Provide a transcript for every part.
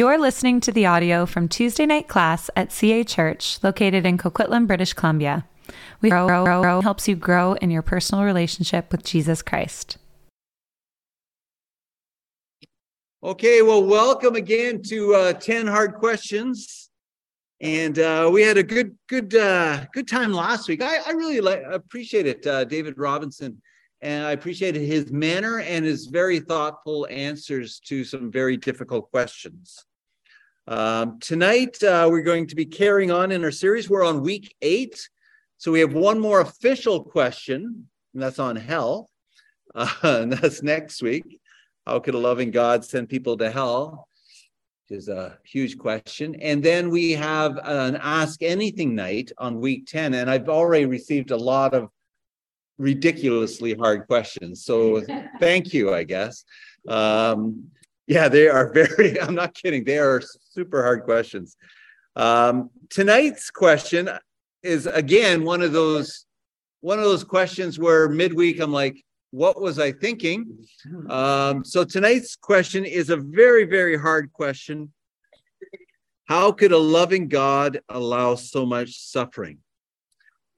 You're listening to the audio from Tuesday night class at CA Church, located in Coquitlam, British Columbia. We grow, grow, grow helps you grow in your personal relationship with Jesus Christ. Okay, well, welcome again to uh, 10 Hard Questions. And uh, we had a good, good, uh, good time last week. I, I really like, appreciate it, uh, David Robinson and I appreciated his manner and his very thoughtful answers to some very difficult questions. Um, tonight, uh, we're going to be carrying on in our series. We're on week eight. So we have one more official question, and that's on hell. Uh, and that's next week. How could a loving God send people to hell? Which is a huge question. And then we have an Ask Anything night on week 10. And I've already received a lot of ridiculously hard questions. So thank you, I guess. Um, yeah, they are very, I'm not kidding, they are super hard questions. Um, tonight's question is again one of those one of those questions where midweek I'm like, what was I thinking? Um, so tonight's question is a very, very hard question. How could a loving God allow so much suffering?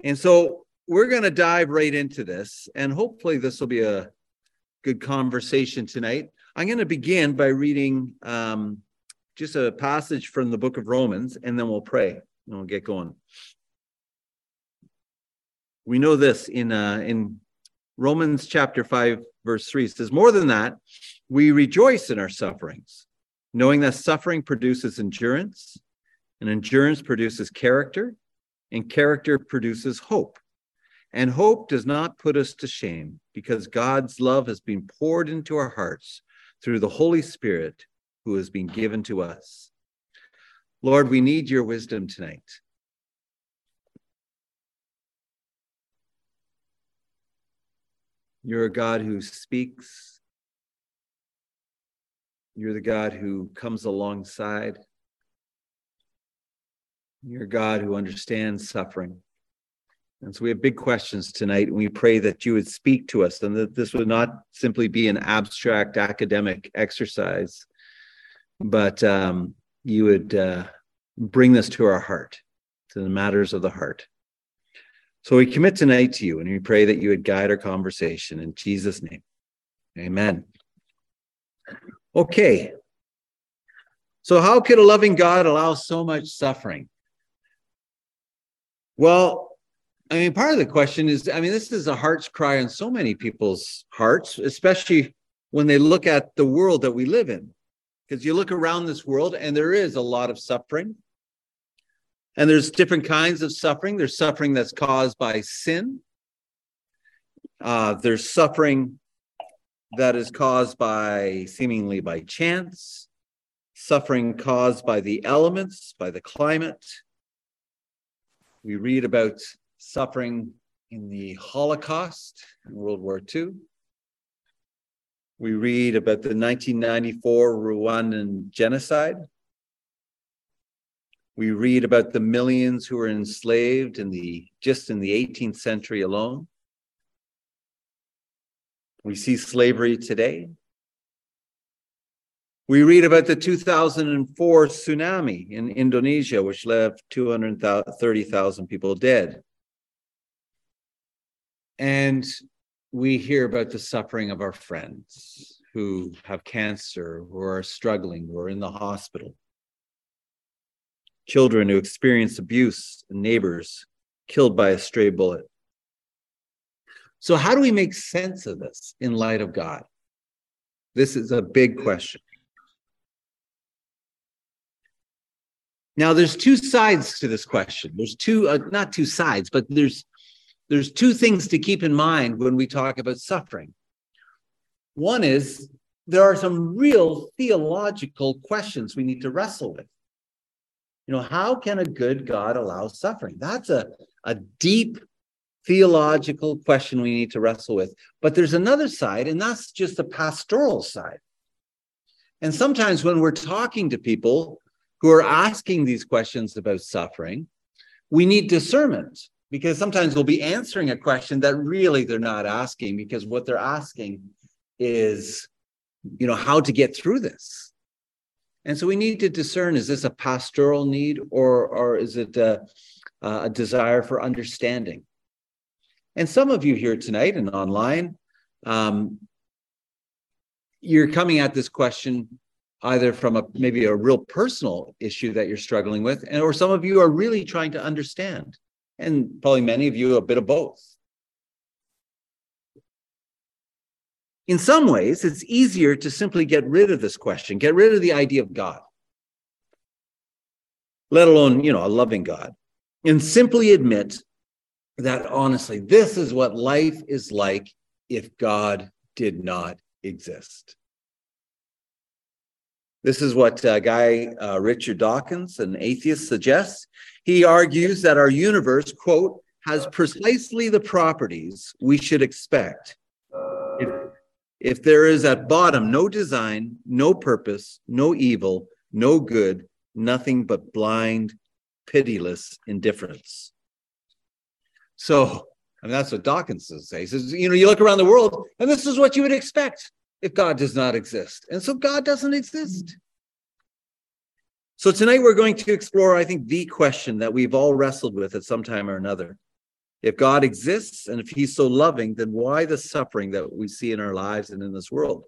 And so we're going to dive right into this, and hopefully, this will be a good conversation tonight. I'm going to begin by reading um, just a passage from the book of Romans, and then we'll pray and we'll get going. We know this in uh, in Romans chapter 5, verse 3 it says, More than that, we rejoice in our sufferings, knowing that suffering produces endurance, and endurance produces character, and character produces hope. And hope does not put us to shame because God's love has been poured into our hearts through the Holy Spirit who has been given to us. Lord, we need your wisdom tonight. You're a God who speaks. You're the God who comes alongside. You're God who understands suffering. And so we have big questions tonight, and we pray that you would speak to us and that this would not simply be an abstract academic exercise, but um, you would uh, bring this to our heart, to the matters of the heart. So we commit tonight to you, and we pray that you would guide our conversation in Jesus' name. Amen. Okay. So, how could a loving God allow so much suffering? Well, I mean, part of the question is I mean, this is a heart's cry on so many people's hearts, especially when they look at the world that we live in. Because you look around this world and there is a lot of suffering. And there's different kinds of suffering. There's suffering that's caused by sin. Uh, there's suffering that is caused by seemingly by chance, suffering caused by the elements, by the climate. We read about suffering in the Holocaust in World War II. We read about the 1994 Rwandan genocide. We read about the millions who were enslaved in the just in the 18th century alone. We see slavery today. We read about the 2004 tsunami in Indonesia, which left 230,000 people dead. And we hear about the suffering of our friends who have cancer, who are struggling, who are in the hospital. Children who experience abuse, neighbors killed by a stray bullet. So, how do we make sense of this in light of God? This is a big question. Now, there's two sides to this question. There's two, uh, not two sides, but there's there's two things to keep in mind when we talk about suffering. One is there are some real theological questions we need to wrestle with. You know, how can a good God allow suffering? That's a, a deep theological question we need to wrestle with. But there's another side, and that's just the pastoral side. And sometimes when we're talking to people who are asking these questions about suffering, we need discernment because sometimes we'll be answering a question that really they're not asking because what they're asking is you know how to get through this And so we need to discern is this a pastoral need or, or is it a, a desire for understanding? And some of you here tonight and online, um, you're coming at this question either from a maybe a real personal issue that you're struggling with, and or some of you are really trying to understand, and probably many of you a bit of both. In some ways, it's easier to simply get rid of this question, get rid of the idea of God, let alone, you know, a loving God, and simply admit that honestly, this is what life is like if God did not exist. This is what uh, guy uh, Richard Dawkins, an atheist, suggests. He argues that our universe, quote, has precisely the properties we should expect. If, if there is at bottom no design, no purpose, no evil, no good, nothing but blind, pitiless indifference. So, I mean, that's what Dawkins says. He says, you know, you look around the world, and this is what you would expect if God does not exist. And so God doesn't exist. So tonight we're going to explore, I think, the question that we've all wrestled with at some time or another. If God exists and if he's so loving, then why the suffering that we see in our lives and in this world?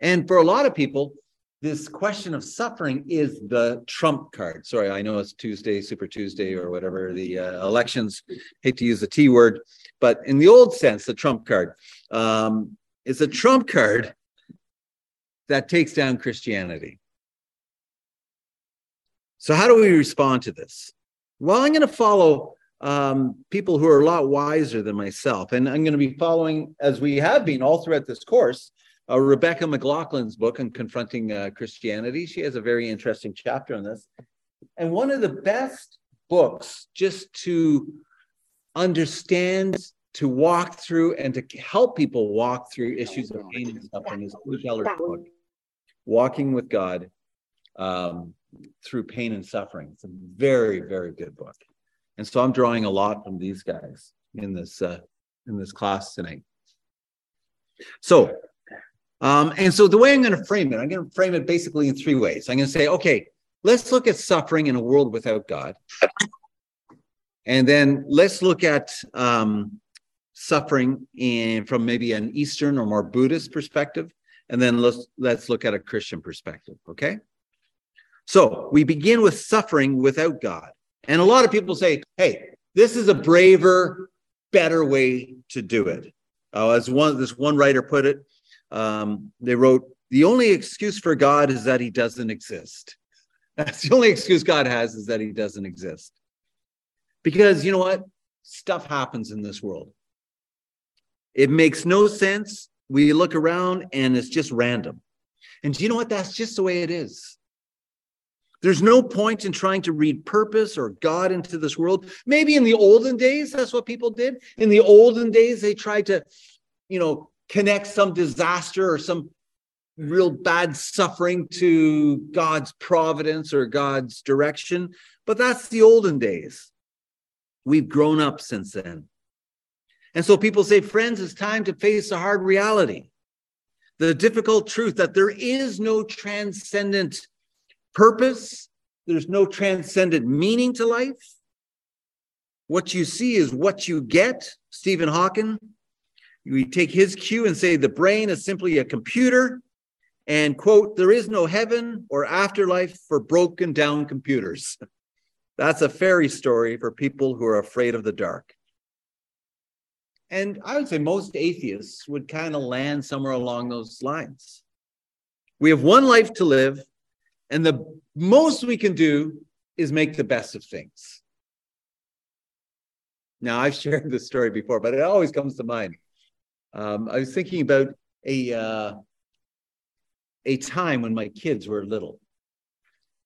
And for a lot of people, this question of suffering is the trump card. Sorry, I know it's Tuesday, Super Tuesday, or whatever the uh, elections. Hate to use the T word, but in the old sense, the trump card. Um, is a trump card that takes down Christianity. So, how do we respond to this? Well, I'm going to follow um, people who are a lot wiser than myself. And I'm going to be following, as we have been all throughout this course, uh, Rebecca McLaughlin's book on confronting uh, Christianity. She has a very interesting chapter on this. And one of the best books just to understand to walk through and to help people walk through issues of pain and suffering is Keller's book, Walking with God um, Through Pain and Suffering. It's a very, very good book. And so I'm drawing a lot from these guys in this uh, in this class tonight. So, um, and so the way I'm going to frame it, I'm going to frame it basically in three ways. I'm going to say, okay, let's look at suffering in a world without God. And then let's look at um, suffering in from maybe an Eastern or more Buddhist perspective, and then let's let's look at a Christian perspective. Okay. So we begin with suffering without God. And a lot of people say, hey, this is a braver, better way to do it. Uh, as one this one writer put it, um, they wrote, the only excuse for God is that he doesn't exist. That's the only excuse God has is that he doesn't exist. Because you know what? Stuff happens in this world. It makes no sense. We look around and it's just random. And do you know what? That's just the way it is. There's no point in trying to read purpose or God into this world. Maybe in the olden days, that's what people did. In the olden days, they tried to, you know, connect some disaster or some real bad suffering to God's providence or God's direction. But that's the olden days. We've grown up since then. And so people say, friends, it's time to face the hard reality, the difficult truth that there is no transcendent purpose, there's no transcendent meaning to life. What you see is what you get. Stephen Hawking, we take his cue and say the brain is simply a computer. And quote, there is no heaven or afterlife for broken down computers. That's a fairy story for people who are afraid of the dark. And I would say most atheists would kind of land somewhere along those lines. We have one life to live, and the most we can do is make the best of things. Now, I've shared this story before, but it always comes to mind. Um, I was thinking about a uh, a time when my kids were little,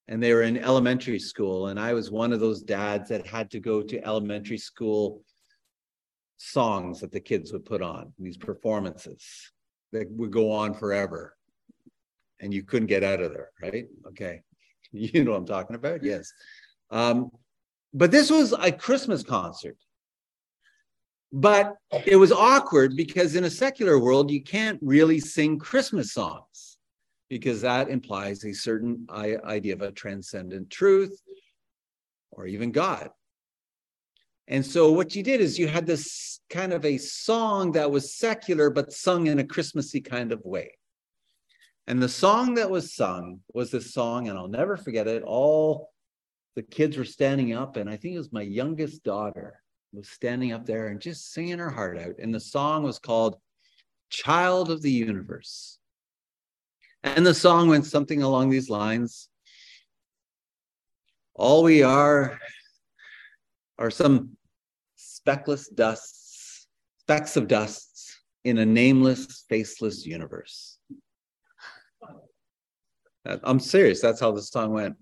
and they were in elementary school, and I was one of those dads that had to go to elementary school songs that the kids would put on, these performances that would go on forever. And you couldn't get out of there, right? Okay. You know what I'm talking about? Yes. Um, but this was a Christmas concert. But it was awkward because in a secular world, you can't really sing Christmas songs. because that implies a certain idea of a transcendent truth or even God. And so what you did is you had this kind of a song that was secular, but sung in a Christmassy kind of way. And the song that was sung was this song, and I'll never forget it. All the kids were standing up, and I think it was my youngest daughter was standing up there and just singing her heart out. And the song was called Child of the Universe. And the song went something along these lines All we are are some speckless dusts, specks of dusts in a nameless, faceless universe. I'm serious. That's how the song went.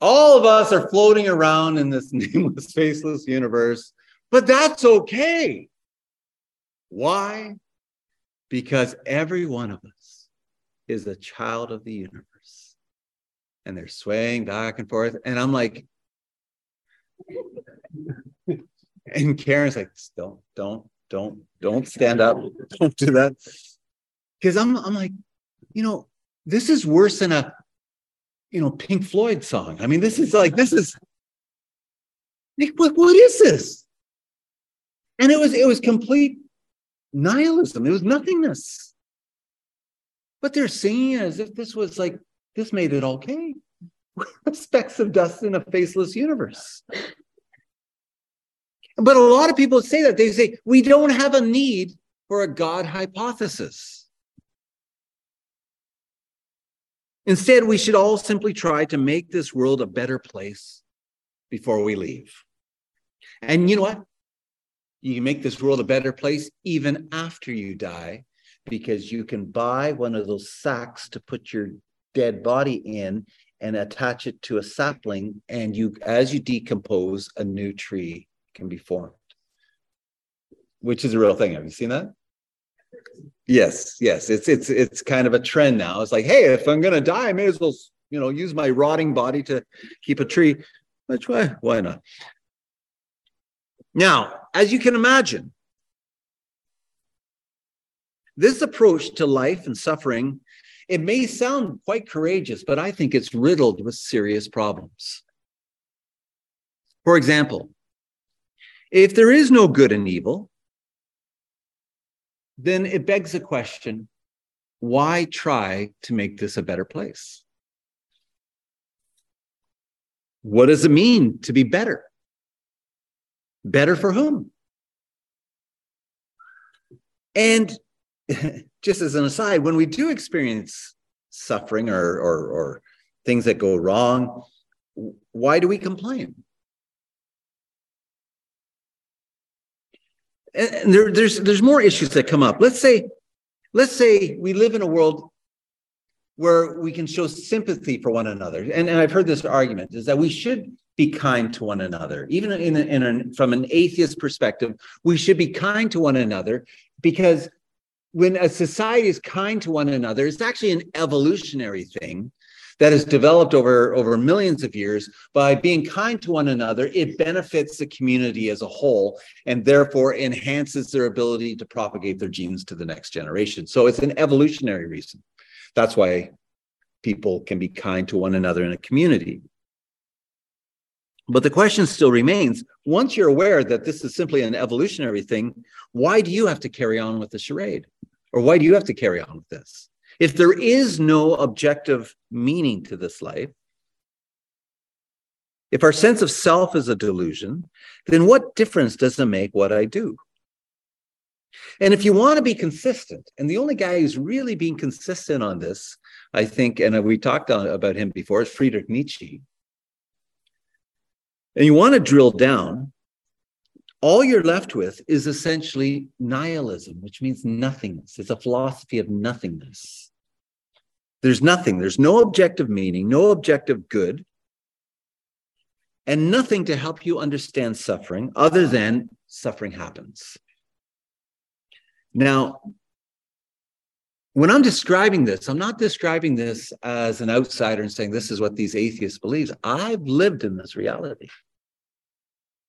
All of us are floating around in this nameless, faceless universe, but that's okay. Why? Because every one of us is a child of the universe. And they're swaying back and forth. And I'm like, and Karen's like, don't, don't, don't, don't stand up. Don't do that. Because I'm, I'm like, you know, this is worse than a you know pink floyd song. I mean this is like this is what, what is this? And it was it was complete nihilism. It was nothingness. But they're singing as if this was like this made it okay. Specks of dust in a faceless universe but a lot of people say that they say we don't have a need for a god hypothesis Instead, we should all simply try to make this world a better place before we leave. And you know what? You can make this world a better place even after you die because you can buy one of those sacks to put your dead body in and attach it to a sapling and you as you decompose a new tree can be formed which is a real thing have you seen that Yes, yes. It's it's it's kind of a trend now. It's like, hey, if I'm gonna die, I may as well, you know, use my rotting body to keep a tree. Which why why not? Now, as you can imagine, this approach to life and suffering, it may sound quite courageous, but I think it's riddled with serious problems. For example, if there is no good and evil, then it begs the question why try to make this a better place? What does it mean to be better? Better for whom? And just as an aside, when we do experience suffering or, or, or things that go wrong, why do we complain? And there, there's there's more issues that come up. Let's say, let's say we live in a world where we can show sympathy for one another, and, and I've heard this argument is that we should be kind to one another, even in, in from an atheist perspective, we should be kind to one another because when a society is kind to one another, it's actually an evolutionary thing that has developed over, over millions of years by being kind to one another, it benefits the community as a whole and therefore enhances their ability to propagate their genes to the next generation. So it's an evolutionary reason. That's why people can be kind to one another in a community. But the question still remains once you're aware that this is simply an evolutionary thing, why do you have to carry on with the charade? Or why do you have to carry on with this? If there is no objective meaning to this life, if our sense of self is a delusion, then what difference does it make what I do? And if you want to be consistent, and the only guy who's really being consistent on this, I think, and we talked about him before, is Friedrich Nietzsche. And you want to drill down, all you're left with is essentially nihilism, which means nothingness. It's a philosophy of nothingness. There's nothing, there's no objective meaning, no objective good, and nothing to help you understand suffering other than suffering happens. Now, when I'm describing this, I'm not describing this as an outsider and saying this is what these atheists believe. I've lived in this reality.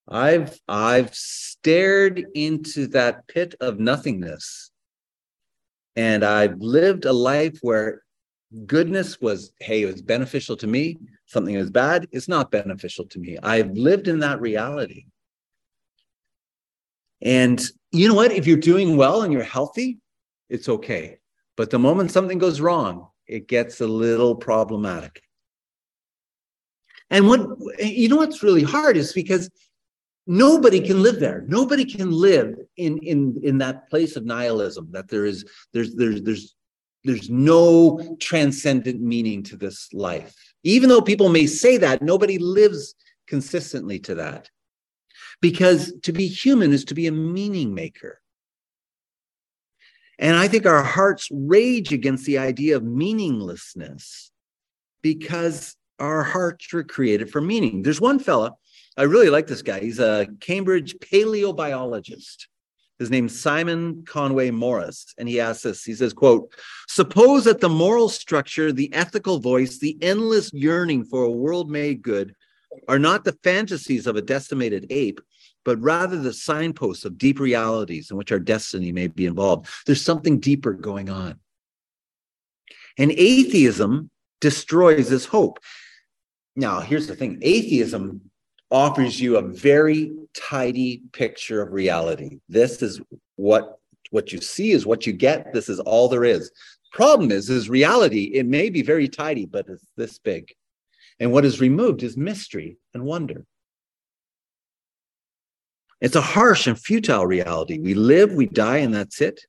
I've I've stared into that pit of nothingness. And I've lived a life where goodness was, hey, it was beneficial to me. Something is bad is not beneficial to me. I've lived in that reality. And you know what? If you're doing well and you're healthy, it's okay. But the moment something goes wrong, it gets a little problematic. And what you know what's really hard is because nobody can live there. Nobody can live in in in that place of nihilism that there is there's there's there's there's no transcendent meaning to this life. Even though people may say that, nobody lives consistently to that. Because to be human is to be a meaning maker. And I think our hearts rage against the idea of meaninglessness because our hearts were created for meaning. There's one fella, I really like this guy. He's a Cambridge paleobiologist. His name's Simon Conway Morris, and he asks this. He says, quote, suppose that the moral structure, the ethical voice, the endless yearning for a world made good are not the fantasies of a decimated ape, but rather the signposts of deep realities in which our destiny may be involved. There's something deeper going on. And atheism destroys this hope. Now, here's the thing atheism offers you a very tidy picture of reality. This is what what you see is what you get. This is all there is. Problem is, is reality. It may be very tidy, but it's this big. And what is removed is mystery and wonder. It's a harsh and futile reality. We live, we die, and that's it.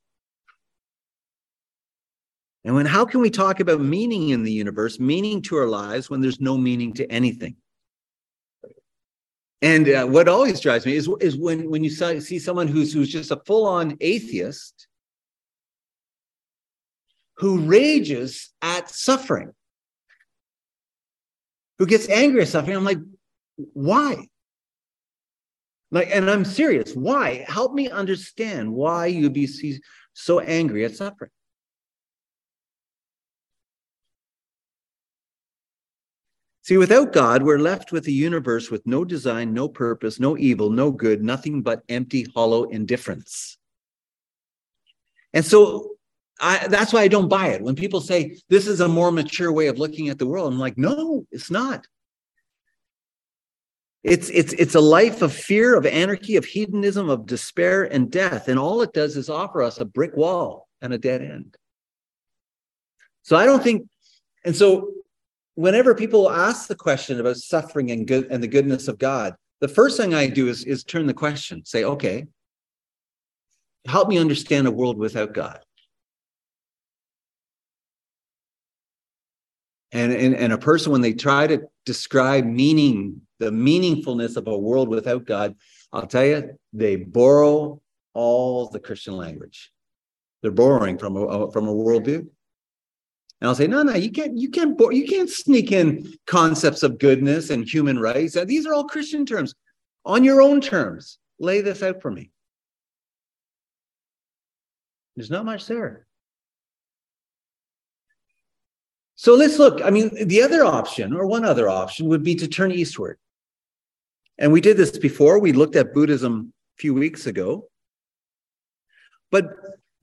And when how can we talk about meaning in the universe, meaning to our lives, when there's no meaning to anything? And uh, what always drives me is, is when, when you see someone who's, who's just a full on atheist who rages at suffering, who gets angry at suffering. I'm like, why? Like, and I'm serious. Why? Help me understand why you'd be so angry at suffering. See, without God, we're left with a universe with no design, no purpose, no evil, no good, nothing but empty, hollow indifference. And so I, that's why I don't buy it. When people say this is a more mature way of looking at the world, I'm like, no, it's not. It's, it's, it's a life of fear, of anarchy, of hedonism, of despair and death. And all it does is offer us a brick wall and a dead end. So I don't think, and so whenever people ask the question about suffering and good and the goodness of God, the first thing I do is, is turn the question, say, okay, help me understand a world without God. And, and, and a person, when they try to describe meaning, the meaningfulness of a world without God, I'll tell you, they borrow all the Christian language. They're borrowing from a, from a worldview. And I'll say, no, no, you can't, you can't, you can't sneak in concepts of goodness and human rights. These are all Christian terms. On your own terms, lay this out for me. There's not much there. So let's look. I mean, the other option, or one other option, would be to turn eastward. And we did this before. We looked at Buddhism a few weeks ago. But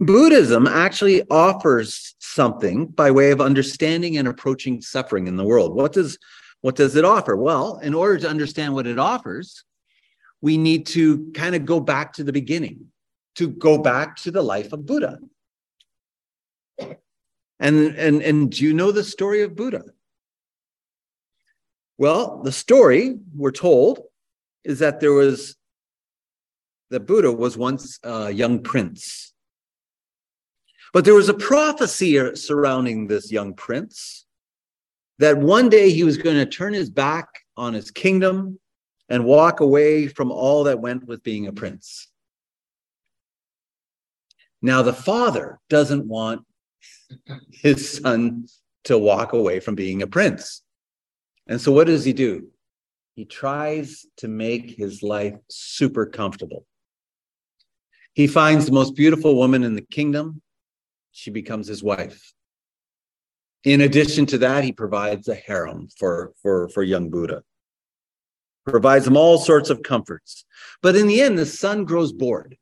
Buddhism actually offers something by way of understanding and approaching suffering in the world. What does what does it offer? Well, in order to understand what it offers, we need to kind of go back to the beginning, to go back to the life of Buddha. And and and do you know the story of Buddha? Well, the story we're told is that there was that Buddha was once a young prince but there was a prophecy surrounding this young prince that one day he was going to turn his back on his kingdom and walk away from all that went with being a prince. Now, the father doesn't want his son to walk away from being a prince. And so, what does he do? He tries to make his life super comfortable. He finds the most beautiful woman in the kingdom she becomes his wife. In addition to that, he provides a harem for, for, for young Buddha, provides him all sorts of comforts. But in the end, the son grows bored.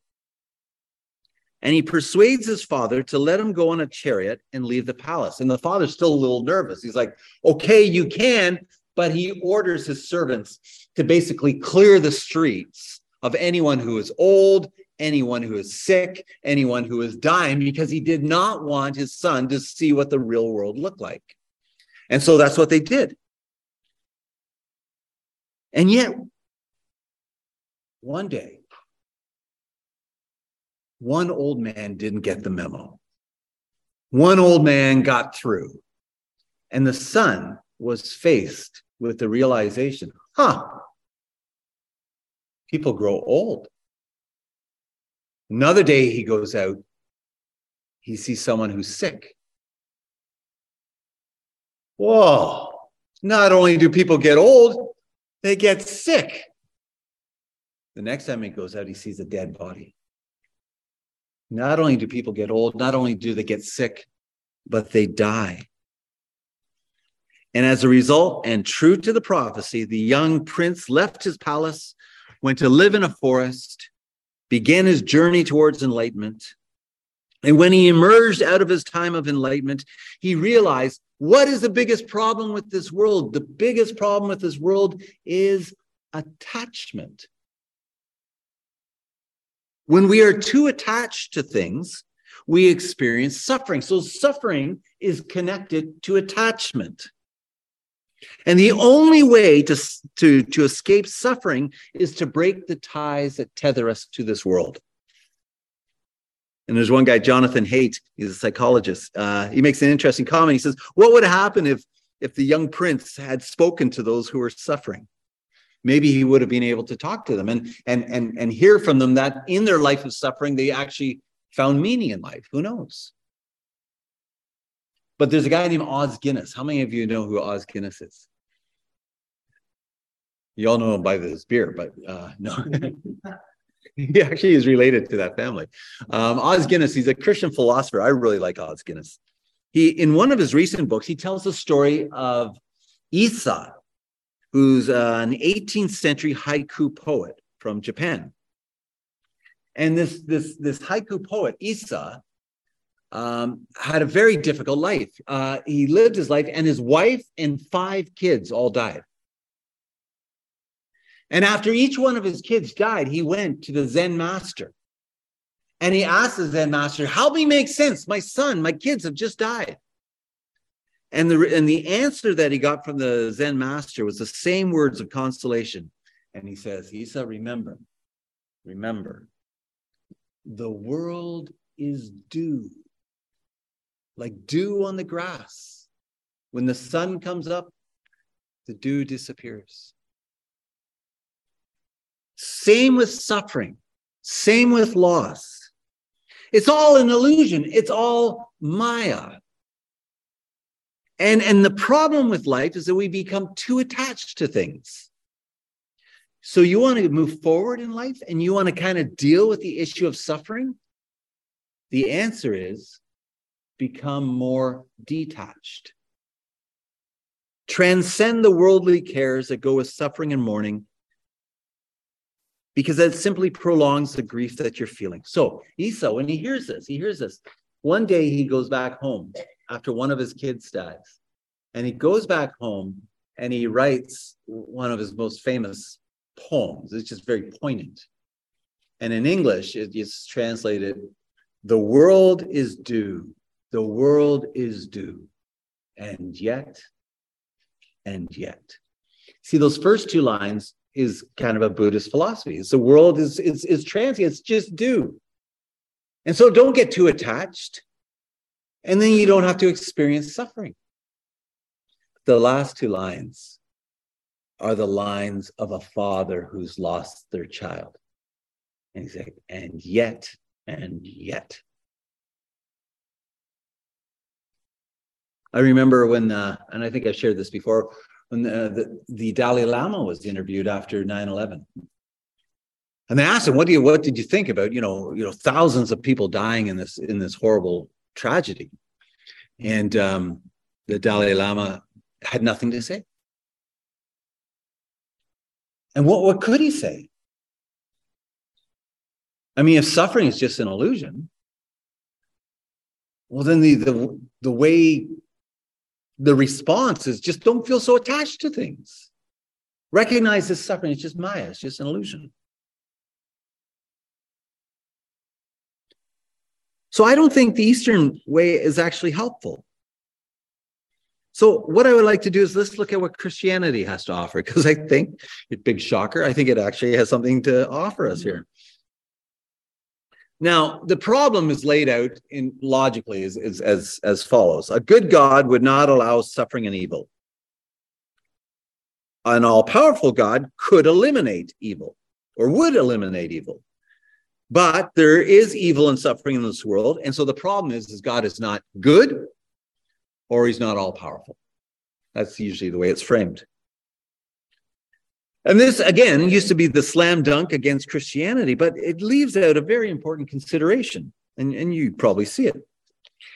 and he persuades his father to let him go on a chariot and leave the palace. And the father's still a little nervous. He's like, okay, you can, but he orders his servants to basically clear the streets of anyone who is old, anyone who is sick, anyone who is dying, because he did not want his son to see what the real world looked like. And so that's what they did. And yet, one day, one old man didn't get the memo. One old man got through, and the son was faced with the realization huh, people grow old. Another day he goes out, he sees someone who's sick. Whoa, not only do people get old, they get sick. The next time he goes out, he sees a dead body. Not only do people get old, not only do they get sick, but they die. And as a result, and true to the prophecy, the young prince left his palace, went to live in a forest, began his journey towards enlightenment. And when he emerged out of his time of enlightenment, he realized what is the biggest problem with this world? The biggest problem with this world is attachment. When we are too attached to things, we experience suffering. So, suffering is connected to attachment. And the only way to, to, to escape suffering is to break the ties that tether us to this world. And there's one guy, Jonathan Haidt, he's a psychologist. Uh, he makes an interesting comment. He says, What would happen if, if the young prince had spoken to those who were suffering? maybe he would have been able to talk to them and and and and hear from them that in their life of suffering they actually found meaning in life who knows but there's a guy named Os Guinness. How many of you know who Os Guinness is? You all know him by his beer but uh, no. He actually is related to that family. Um, Os Guinness he's a christian philosopher. I really like Os Guinness. He in one of his recent books he tells the story of Issa who's uh, an 18th century haiku poet from Japan. And this, this, this haiku poet, Issa, um, had a very difficult life. Uh, he lived his life, and his wife and five kids all died. And after each one of his kids died, he went to the Zen master. And he asked the Zen master, Help me make sense. My son, my kids have just died. And the, and the answer that he got from the Zen master was the same words of consolation. And he says, Issa, remember, remember, the world is dew, like dew on the grass. When the sun comes up, the dew disappears. Same with suffering, same with loss. It's all an illusion, it's all Maya. And, and the problem with life is that we become too attached to things. So you want to move forward in life and you want to kind of deal with the issue of suffering? The answer is become more detached. Transcend the worldly cares that go with suffering and mourning because that simply prolongs the grief that you're feeling. So Issa, when he hears this, he hears this. One day he goes back home after one of his kids dies. And he goes back home and he writes one of his most famous poems. It's just very poignant. And in English, it is translated The world is dew, the world is dew. and yet, and yet. See, those first two lines is kind of a Buddhist philosophy. It's the world is, is, is transient, it's just dew. And so don't get too attached and then you don't have to experience suffering. The last two lines are the lines of a father who's lost their child. And he's like, and yet, and yet. I remember when, uh, and I think I've shared this before, when the, the, the Dalai Lama was interviewed after 9 11. And they asked him, "What do you? What did you think about you know you know thousands of people dying in this in this horrible tragedy. And um, the Dalai Lama had nothing to say. And what, what could he say? I mean, if suffering is just an illusion, well, then the, the, the way the response is just don't feel so attached to things. Recognize this suffering It's just Maya, it's just an illusion. So I don't think the Eastern way is actually helpful. So what I would like to do is let's look at what Christianity has to offer, because I think, big shocker, I think it actually has something to offer us here. Now, the problem is laid out in logically as, as, as, as follows. A good God would not allow suffering and evil. An all-powerful God could eliminate evil or would eliminate evil. But there is evil and suffering in this world. And so the problem is, is God is not good or he's not all powerful. That's usually the way it's framed. And this, again, used to be the slam dunk against Christianity, but it leaves out a very important consideration. And, and you probably see it.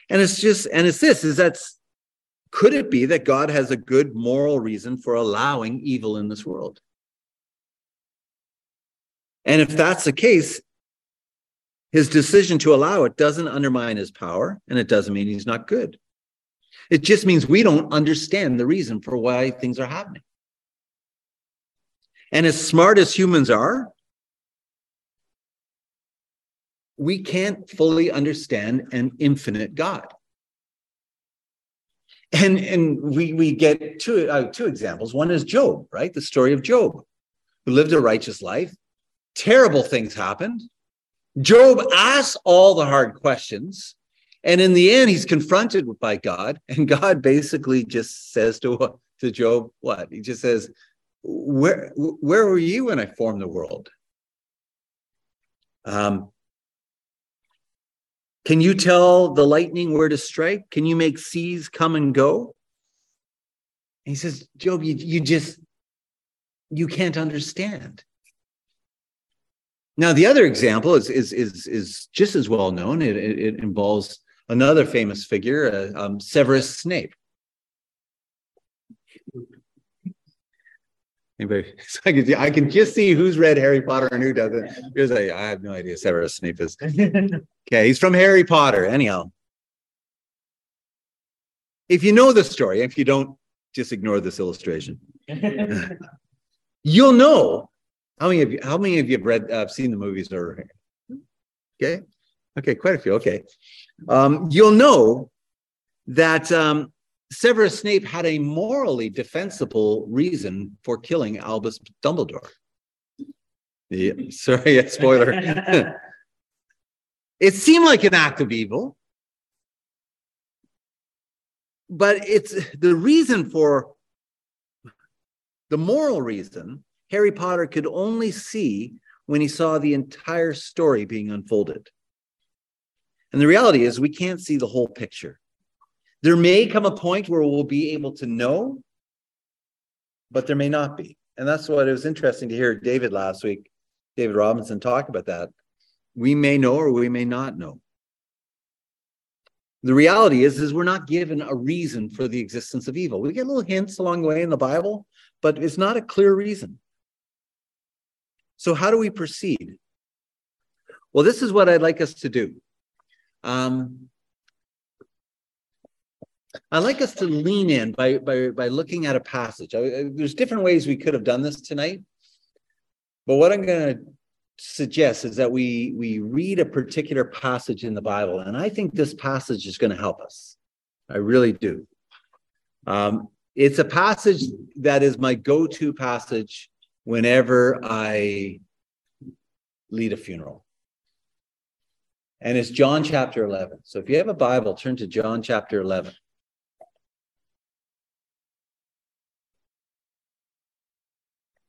And it's just, and it's this is that's could it be that God has a good moral reason for allowing evil in this world? And if that's the case, his decision to allow it doesn't undermine his power, and it doesn't mean he's not good. It just means we don't understand the reason for why things are happening. And as smart as humans are, we can't fully understand an infinite God. And, and we, we get two, uh, two examples. One is Job, right? The story of Job, who lived a righteous life. Terrible things happened. Job asks all the hard questions. And in the end, he's confronted by God. And God basically just says to, to Job, what? He just says, where where were you when I formed the world? Um, can you tell the lightning where to strike? Can you make seas come and go? And he says, Job, you, you just you can't understand. Now, the other example is is is is just as well known. It, it, it involves another famous figure, uh, um, Severus Snape. Anybody? I can, I can just see who's read Harry Potter and who doesn't. Here's a, I have no idea Severus Snape is. Okay, he's from Harry Potter. Anyhow, if you know the story, if you don't, just ignore this illustration. You'll know how many of you. How many of you have read, uh, seen the movies or? Okay, okay, quite a few. Okay, um, you'll know that um, Severus Snape had a morally defensible reason for killing Albus Dumbledore. Yeah, sorry, yeah, spoiler. it seemed like an act of evil, but it's the reason for the moral reason Harry Potter could only see when he saw the entire story being unfolded. And the reality is, we can't see the whole picture. There may come a point where we'll be able to know, but there may not be. And that's what it was interesting to hear David last week, David Robinson talk about that. We may know or we may not know. The reality is, is we're not given a reason for the existence of evil. We get little hints along the way in the Bible, but it's not a clear reason. So how do we proceed? Well, this is what I'd like us to do. Um, I'd like us to lean in by, by, by looking at a passage. I, there's different ways we could have done this tonight, but what I'm going to suggest is that we, we read a particular passage in the Bible, and I think this passage is going to help us. I really do. Um, it's a passage that is my go to passage whenever I lead a funeral. And it's John chapter 11. So if you have a Bible, turn to John chapter 11.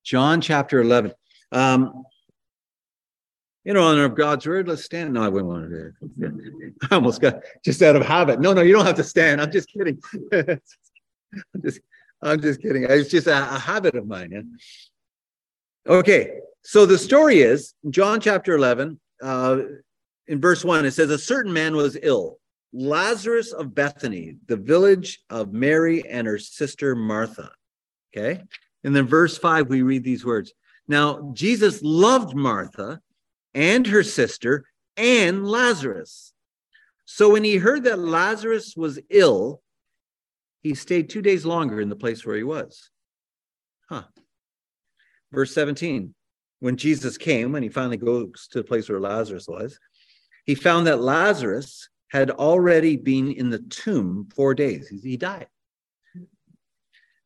John chapter 11. Um, in honor of God's word, let's stand. No, I wouldn't want to do it. I almost got just out of habit. No, no, you don't have to stand. I'm just kidding. I'm just, I'm just kidding. It's just a, a habit of mine. Yeah? Okay, so the story is John chapter 11, uh, in verse 1, it says, A certain man was ill, Lazarus of Bethany, the village of Mary and her sister Martha. Okay, and then verse 5, we read these words. Now, Jesus loved Martha and her sister and Lazarus. So when he heard that Lazarus was ill, he stayed two days longer in the place where he was. Huh. Verse 17 When Jesus came, when he finally goes to the place where Lazarus was, he found that Lazarus had already been in the tomb four days. He died.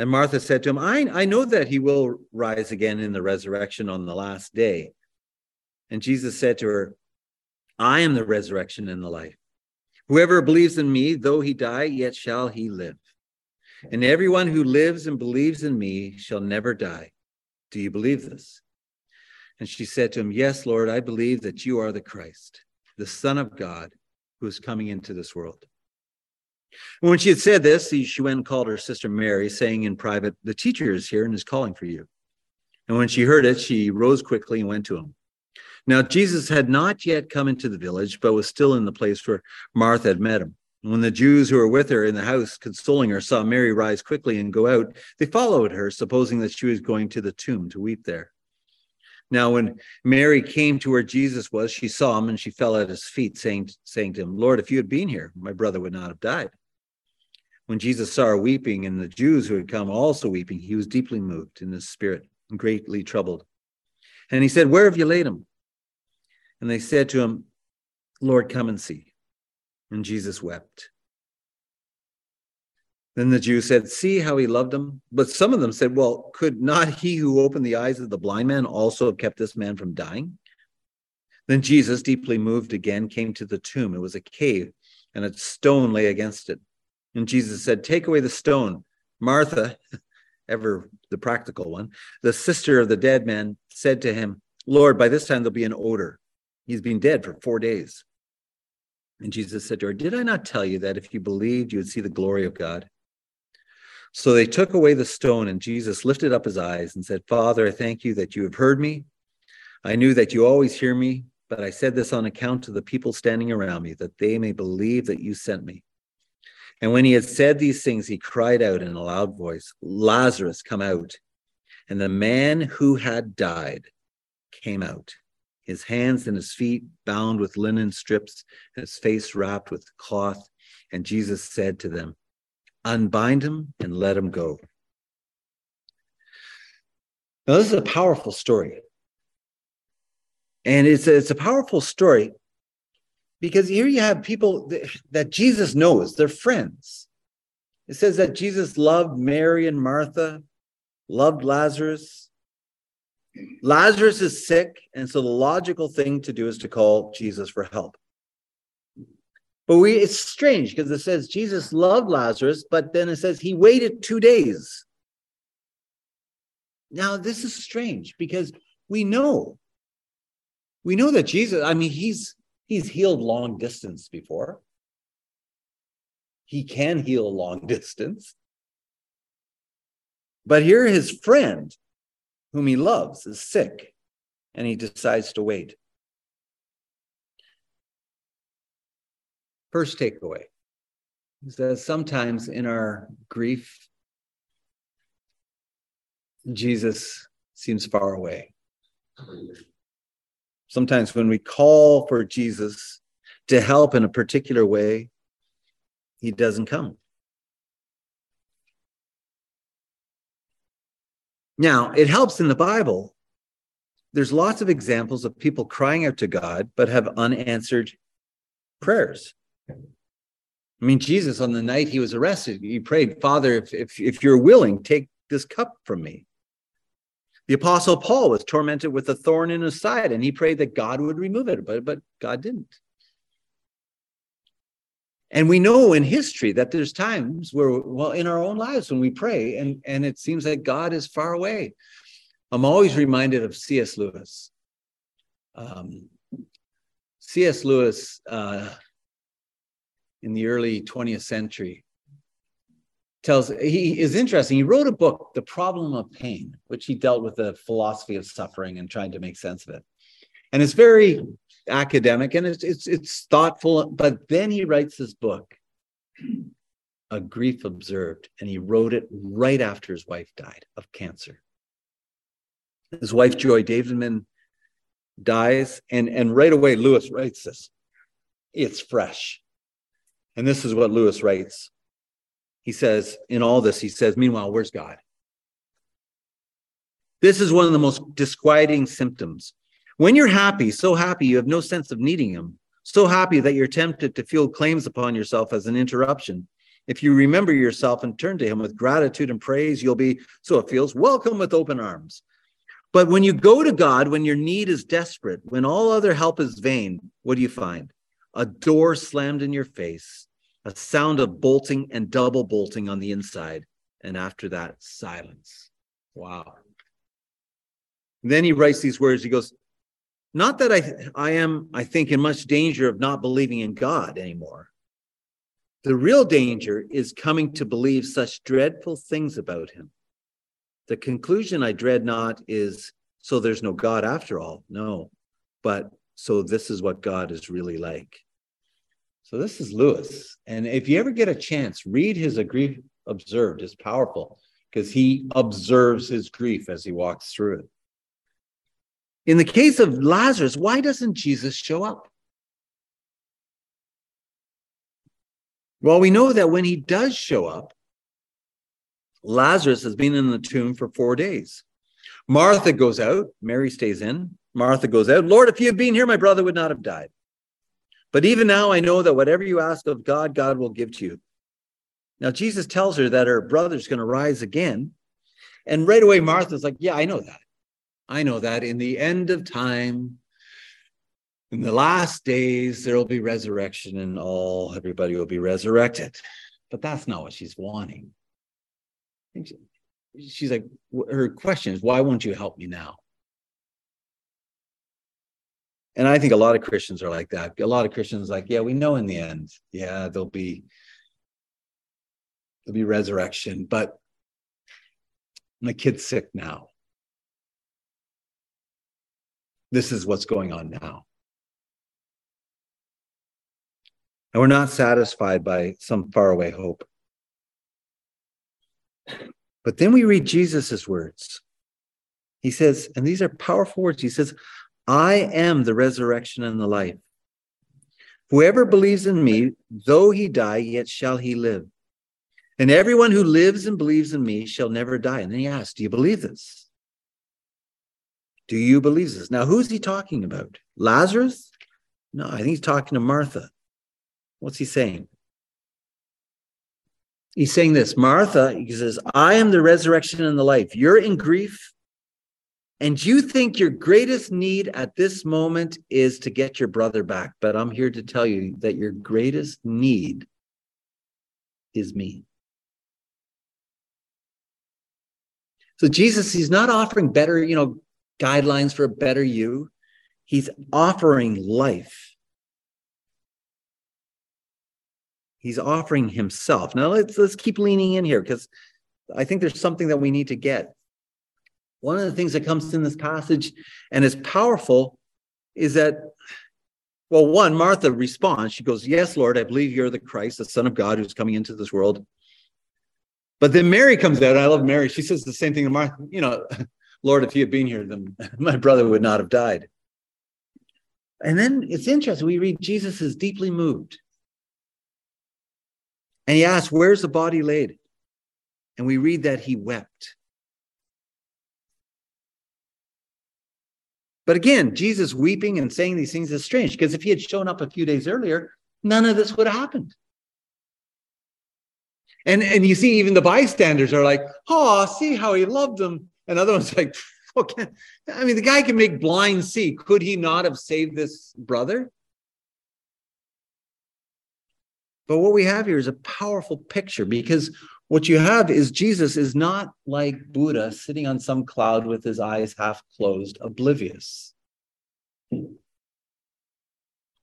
And Martha said to him, I, I know that he will rise again in the resurrection on the last day. And Jesus said to her, I am the resurrection and the life. Whoever believes in me, though he die, yet shall he live. And everyone who lives and believes in me shall never die. Do you believe this? And she said to him, Yes, Lord, I believe that you are the Christ, the Son of God, who is coming into this world. When she had said this, she went and called her sister Mary, saying in private, The teacher is here and is calling for you. And when she heard it, she rose quickly and went to him. Now, Jesus had not yet come into the village, but was still in the place where Martha had met him. When the Jews who were with her in the house, consoling her, saw Mary rise quickly and go out, they followed her, supposing that she was going to the tomb to weep there. Now, when Mary came to where Jesus was, she saw him and she fell at his feet, saying, saying to him, Lord, if you had been here, my brother would not have died. When Jesus saw her weeping and the Jews who had come also weeping, he was deeply moved in his spirit and greatly troubled. And he said, Where have you laid him? And they said to him, Lord, come and see. And Jesus wept. Then the Jews said, See how he loved him? But some of them said, Well, could not he who opened the eyes of the blind man also have kept this man from dying? Then Jesus, deeply moved again, came to the tomb. It was a cave, and a stone lay against it. And Jesus said, Take away the stone. Martha, ever the practical one, the sister of the dead man, said to him, Lord, by this time there'll be an odor. He's been dead for four days. And Jesus said to her, Did I not tell you that if you believed, you would see the glory of God? So they took away the stone, and Jesus lifted up his eyes and said, Father, I thank you that you have heard me. I knew that you always hear me, but I said this on account of the people standing around me, that they may believe that you sent me. And when he had said these things, he cried out in a loud voice, Lazarus, come out. And the man who had died came out, his hands and his feet bound with linen strips, and his face wrapped with cloth. And Jesus said to them, Unbind him and let him go. Now, this is a powerful story. And it's a, it's a powerful story because here you have people that, Jesus knows, they're friends. It says that Jesus loved Mary and Martha, loved Lazarus. Lazarus is sick, and so the logical thing to do is to call Jesus for help. But we it's strange because it says Jesus loved Lazarus, but then it says he waited two days. Now, this is strange because we know, we know that Jesus, I mean, he's He's healed long distance before. He can heal long distance. But here, his friend, whom he loves, is sick, and he decides to wait. First takeaway is that sometimes in our grief, Jesus seems far away. Sometimes when we call for Jesus to help in a particular way, he doesn't come. Now, it helps in the Bible. There's lots of examples of people crying out to God but have unanswered prayers. I mean, Jesus, on the night he was arrested, he prayed, Father, if, if, if you're willing, take this cup from me. The apostle Paul was tormented with a thorn in his side and he prayed that God would remove it, but, but God didn't. And we know in history that there's times where, well, in our own lives when we pray and, and it seems that God is far away. I'm always reminded of C.S. Lewis. Um, C.S. Lewis, uh, in the early 20th century, tells he is interesting. He wrote a book, The Problem of Pain, which he dealt with the philosophy of suffering and trying to make sense of it. And it's very academic and it's it's it's thoughtful, but then he writes this book, A Grief Observed, and he wrote it right after his wife died of cancer. His wife Joy Davidman dies, and and right away Lewis writes this. It's fresh. And this is what Lewis writes he says, in all this, he says, meanwhile, where's God? This is one of the most disquieting symptoms. When you're happy, so happy you have no sense of needing him, so happy that you're tempted to feel claims upon yourself as an interruption. If you remember yourself and turn to him with gratitude and praise, you'll be, so it feels, welcome with open arms. But when you go to God, when your need is desperate, when all other help is vain, what do you find? A door slammed in your face, a sound of bolting and double bolting on the inside. And after that, silence. Wow. then he writes these words. He goes, Not that I, I am, I think, in much danger of not believing in God anymore. The real danger is coming to believe such dreadful things about him. The conclusion I dread not is so there's no God after all. No, but so this is what God is really like. So this is Lewis. And if you ever get a chance, read his grief observed. It's powerful because he observes his grief as he walks through it. In the case of Lazarus, why doesn't Jesus show up? Well, we know that when he does show up, Lazarus has been in the tomb for four days. Martha goes out, Mary stays in. Martha goes out. Lord, if you had been here, my brother would not have died. But even now, I know that whatever you ask of God, God will give to you. Now, Jesus tells her that her brother's going to rise again. And right away, Martha's like, Yeah, I know that. I know that in the end of time, in the last days, there will be resurrection and all, everybody will be resurrected. But that's not what she's wanting. She's like, her question is, Why won't you help me now? And I think a lot of Christians are like that. A lot of Christians like, yeah, we know in the end, yeah, there'll be there'll be resurrection, but my kid's sick now. This is what's going on now. And we're not satisfied by some faraway hope. But then we read Jesus's words. He says, and these are powerful words. He says, I am the resurrection and the life. Whoever believes in me, though he die, yet shall he live. And everyone who lives and believes in me shall never die. And then he asks, Do you believe this? Do you believe this? Now, who's he talking about? Lazarus? No, I think he's talking to Martha. What's he saying? He's saying this Martha, he says, I am the resurrection and the life. You're in grief and you think your greatest need at this moment is to get your brother back. But I'm here to tell you that your greatest need is me. So Jesus, he's not offering better, you know, guidelines for a better you. He's offering life. He's offering himself. Now let's let's keep leaning in here because I think there's something that we need to get. One of the things that comes in this passage and is powerful is that, well, one, Martha responds. She goes, Yes, Lord, I believe you're the Christ, the Son of God who's coming into this world. But then Mary comes out. I love Mary. She says the same thing to Martha, you know, Lord, if you had been here, then my brother would not have died. And then it's interesting. We read Jesus is deeply moved. And he asks, Where's the body laid? And we read that he wept. But again, Jesus weeping and saying these things is strange because if he had shown up a few days earlier, none of this would have happened. And, and you see, even the bystanders are like, oh, see how he loved them. And other ones like, okay. I mean, the guy can make blind see. Could he not have saved this brother? But what we have here is a powerful picture because what you have is Jesus is not like Buddha sitting on some cloud with his eyes half closed, oblivious.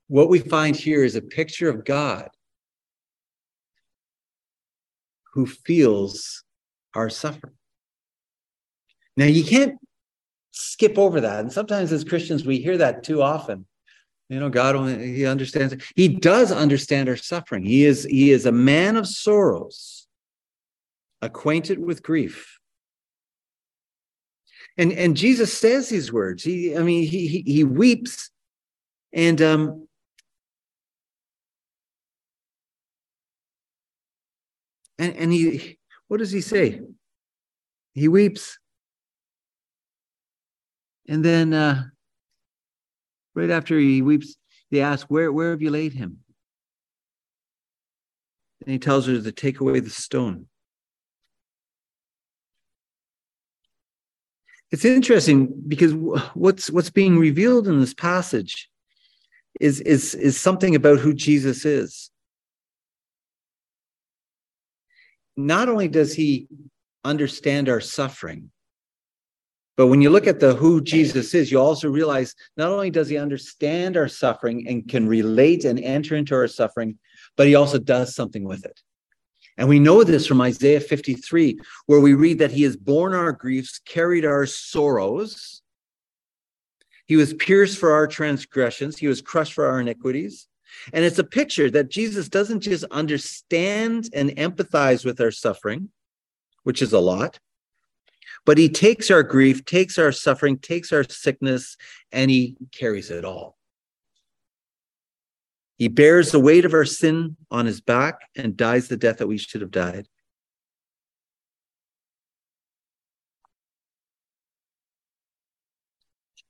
What we find here is a picture of God who feels our suffering. Now, you can't skip over that. And sometimes as Christians, we hear that too often. You know, God, he understands. He does understand our suffering. He is, he is a man of sorrows, acquainted with grief. And, and Jesus says these words. He, I mean, he, he, he weeps and um, and, and he, what does he say? He weeps. And then uh, right after he weeps, they ask, where, where have you laid him? And he tells her to take away the stone. It's interesting because what's what's being revealed in this passage is is is something about who Jesus is. Not only does he understand our suffering, but when you look at the who Jesus is, you also realize not only does he understand our suffering and can relate and enter into our suffering, but he also does something with it. And we know this from Isaiah 53, where we read that he has borne our griefs, carried our sorrows. He was pierced for our transgressions, he was crushed for our iniquities. And it's a picture that Jesus doesn't just understand and empathize with our suffering, which is a lot, but he takes our grief, takes our suffering, takes our sickness, and he carries it all. He bears the weight of our sin on his back and dies the death that we should have died.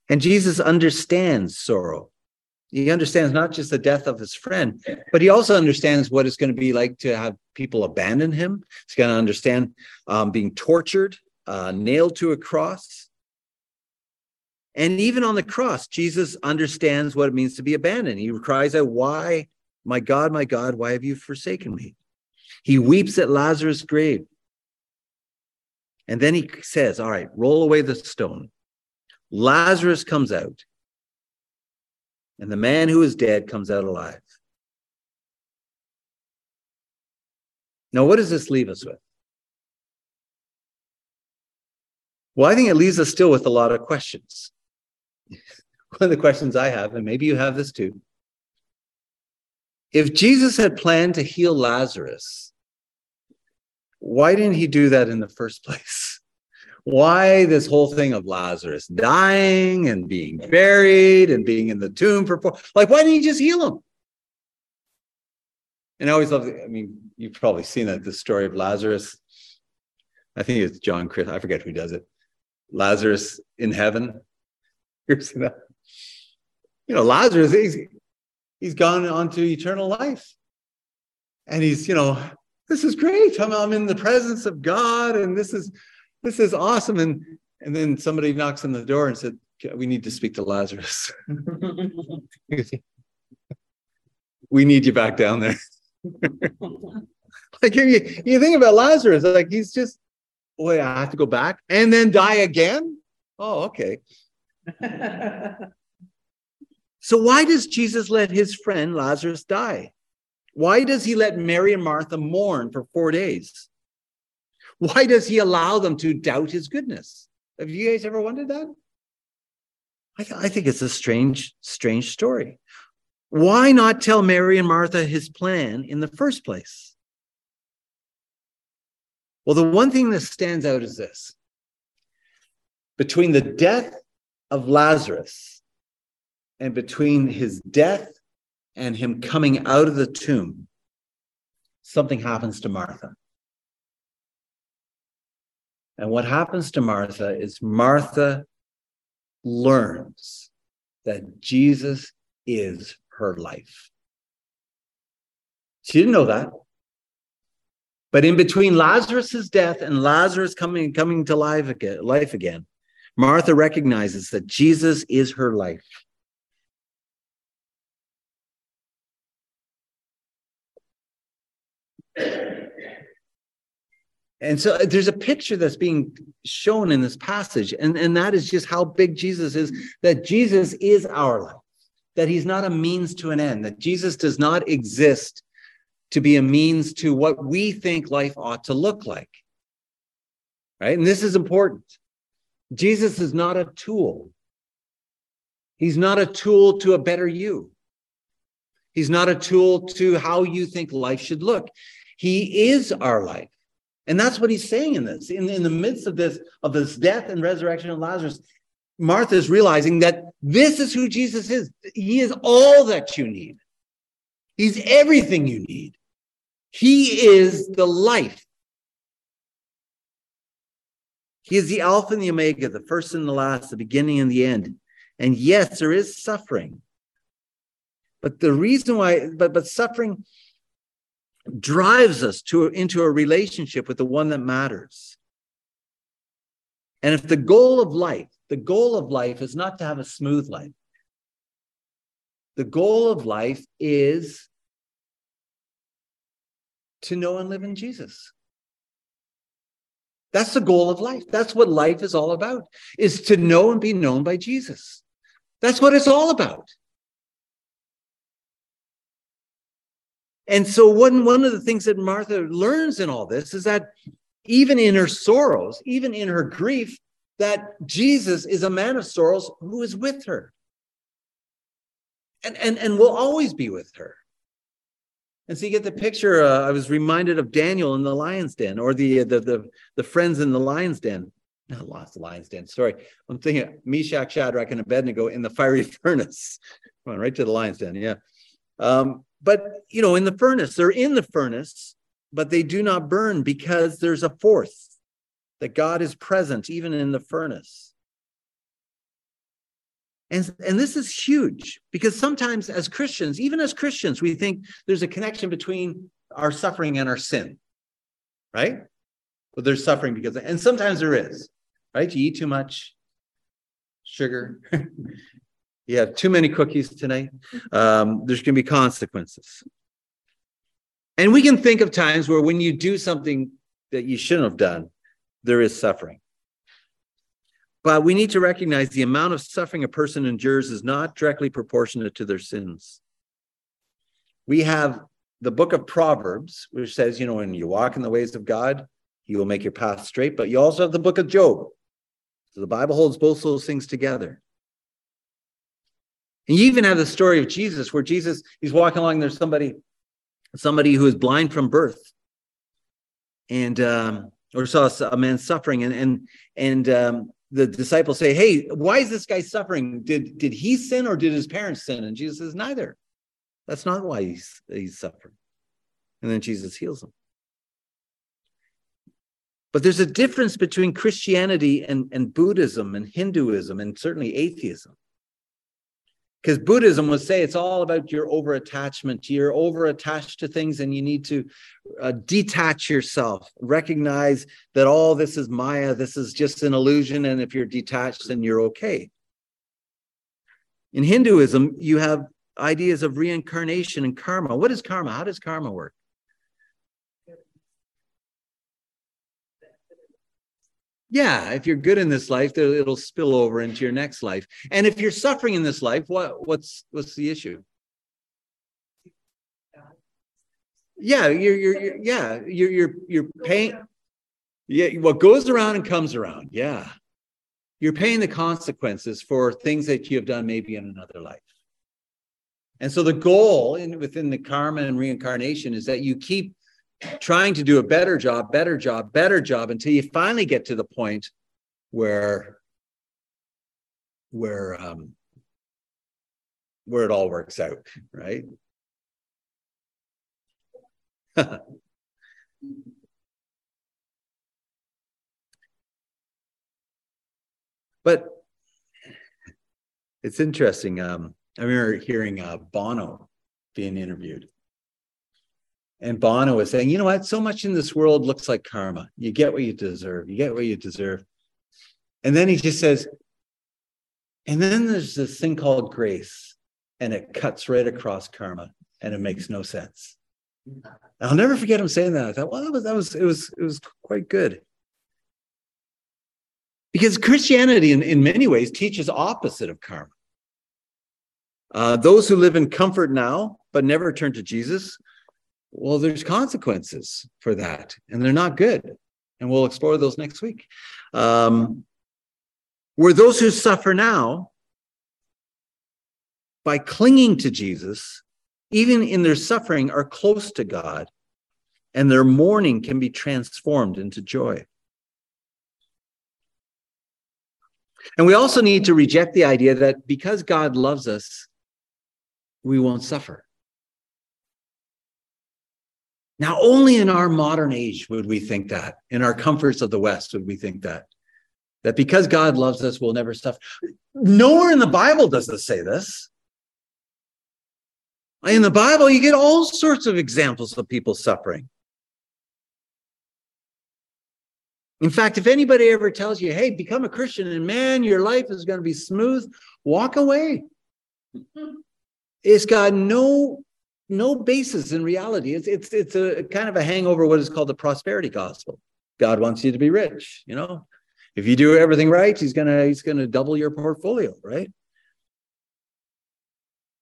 And Jesus understands sorrow. He understands not just the death of his friend, but he also understands what it's going to be like to have people abandon him. He's going to understand um, being tortured uh, nailed to a cross. And even on the cross, Jesus understands what it means to be abandoned. He cries out, Why, my God, my God, why have you forsaken me? He weeps at Lazarus' grave. And then he says, All right, roll away the stone. Lazarus comes out, and the man who is dead comes out alive. Now, what does this leave us with? Well, I think it leaves us still with a lot of questions. One of the questions I have, and maybe you have this too. If Jesus had planned to heal Lazarus, why didn't he do that in the first place? Why this whole thing of Lazarus dying and being buried and being in the tomb for four? Like, why didn't he just heal him? And I always love, I mean, you've probably seen that the story of Lazarus. I think it's John Crist, I forget who does it. Lazarus in heaven. You know, Lazarus, he's, he's gone on to eternal life. And he's, you know, this is great. I'm, I'm in the presence of God and this is this is awesome. And and then somebody knocks on the door and said, We need to speak to Lazarus. we need you back down there. like you, you think about Lazarus, like he's just wait, I have to go back and then die again? Oh, okay. so, why does Jesus let his friend Lazarus die? Why does he let Mary and Martha mourn for four days? Why does he allow them to doubt his goodness? Have you guys ever wondered that? I, th- I think it's a strange, strange story. Why not tell Mary and Martha his plan in the first place? Well, the one thing that stands out is this between the death of Lazarus and between his death and him coming out of the tomb, something happens to Martha. And what happens to Martha is Martha learns that Jesus is her life. She didn't know that. But in between Lazarus's death and Lazarus coming coming to life again, life again, Martha recognizes that Jesus is her life. And so uh, there's a picture that's being shown in this passage, and, and that is just how big Jesus is, that Jesus is our life, that he's not a means to an end, that Jesus does not exist to be a means to what we think life ought to look like. Right? And this is important. Jesus is not a tool. He's not a tool to a better you. He's not a tool to how you think life should look. He is our life. And that's what he's saying in this. In, in the midst of this, of this death and resurrection of Lazarus, Martha is realizing that this is who Jesus is. He is all that you need. He's everything you need. He is the life. He is the Alpha and the Omega, the first and the last, the beginning and the end. And yes, there is suffering. But the reason why, but, but suffering drives us to into a relationship with the one that matters. And if the goal of life, the goal of life is not to have a smooth life. The goal of life is to know and live in Jesus. That's the goal of life. That's what life is all about, is to know and be known by Jesus. That's what it's all about. And so one, one of the things that Martha learns in all this is that even in her sorrows, even in her grief, that Jesus is a man of sorrows who is with her. And, and, and will always be with her. And so you get the picture. Uh, I was reminded of Daniel in the lion's den, or the the the, the friends in the lion's den. Not lost the lion's den. Sorry, I'm thinking Meshach, Shadrach, and Abednego in the fiery furnace. Come on, right to the lion's den. Yeah. Um, but, you know, in the furnace, they're in the furnace, but they do not burn because there's a fourth that God is present even in the furnace. And, and this is huge because sometimes as Christians, even as Christians, we think there's a connection between our suffering and our sin, right? Well, there's suffering because, and sometimes there is, right? You eat too much sugar, you have too many cookies tonight, um, there's going to be consequences. And we can think of times where when you do something that you shouldn't have done, there is suffering. But we need to recognize the amount of suffering a person endures is not directly proportionate to their sins. We have the book of Proverbs, which says, you know, when you walk in the ways of God, you will make your path straight. But you also have the book of Job. So the Bible holds both those things together. And you even have the story of Jesus where Jesus, he's walking along, there's somebody, somebody who is blind from birth. And um, or saw a man suffering, and and and um, the disciples say, Hey, why is this guy suffering? Did did he sin or did his parents sin? And Jesus says, Neither. That's not why he's he's suffering. And then Jesus heals him. But there's a difference between Christianity and, and Buddhism and Hinduism and certainly atheism. Because Buddhism would say it's all about your over attachment. You're over attached to things and you need to uh, detach yourself, recognize that all this is Maya, this is just an illusion. And if you're detached, then you're okay. In Hinduism, you have ideas of reincarnation and karma. What is karma? How does karma work? Yeah if you're good in this life it'll spill over into your next life. And if you're suffering in this life what what's what's the issue? Yeah you're you're, you're yeah you're you're you're paying yeah what goes around and comes around yeah. You're paying the consequences for things that you have done maybe in another life. And so the goal in within the karma and reincarnation is that you keep trying to do a better job, better job, better job until you finally get to the point where where um where it all works out, right? but it's interesting. Um, I remember hearing uh, Bono being interviewed and Bono was saying, you know what? So much in this world looks like karma. You get what you deserve. You get what you deserve. And then he just says, and then there's this thing called grace, and it cuts right across karma, and it makes no sense. I'll never forget him saying that. I thought, well, that was that was it was it was quite good. Because Christianity, in, in many ways, teaches opposite of karma. Uh, those who live in comfort now but never turn to Jesus Well, there's consequences for that, and they're not good. And we'll explore those next week. Um, where those who suffer now, by clinging to Jesus, even in their suffering, are close to God, and their mourning can be transformed into joy. And we also need to reject the idea that because God loves us, we won't suffer. Now, only in our modern age would we think that. In our comforts of the West, would we think that. That because God loves us, we'll never suffer. Nowhere in the Bible does it say this. In the Bible, you get all sorts of examples of people suffering. In fact, if anybody ever tells you, hey, become a Christian and man, your life is going to be smooth, walk away. It's got no no basis in reality. It's it's it's a kind of a hangover what is called the prosperity gospel. God wants you to be rich, you know. If you do everything right, he's gonna he's gonna double your portfolio, right?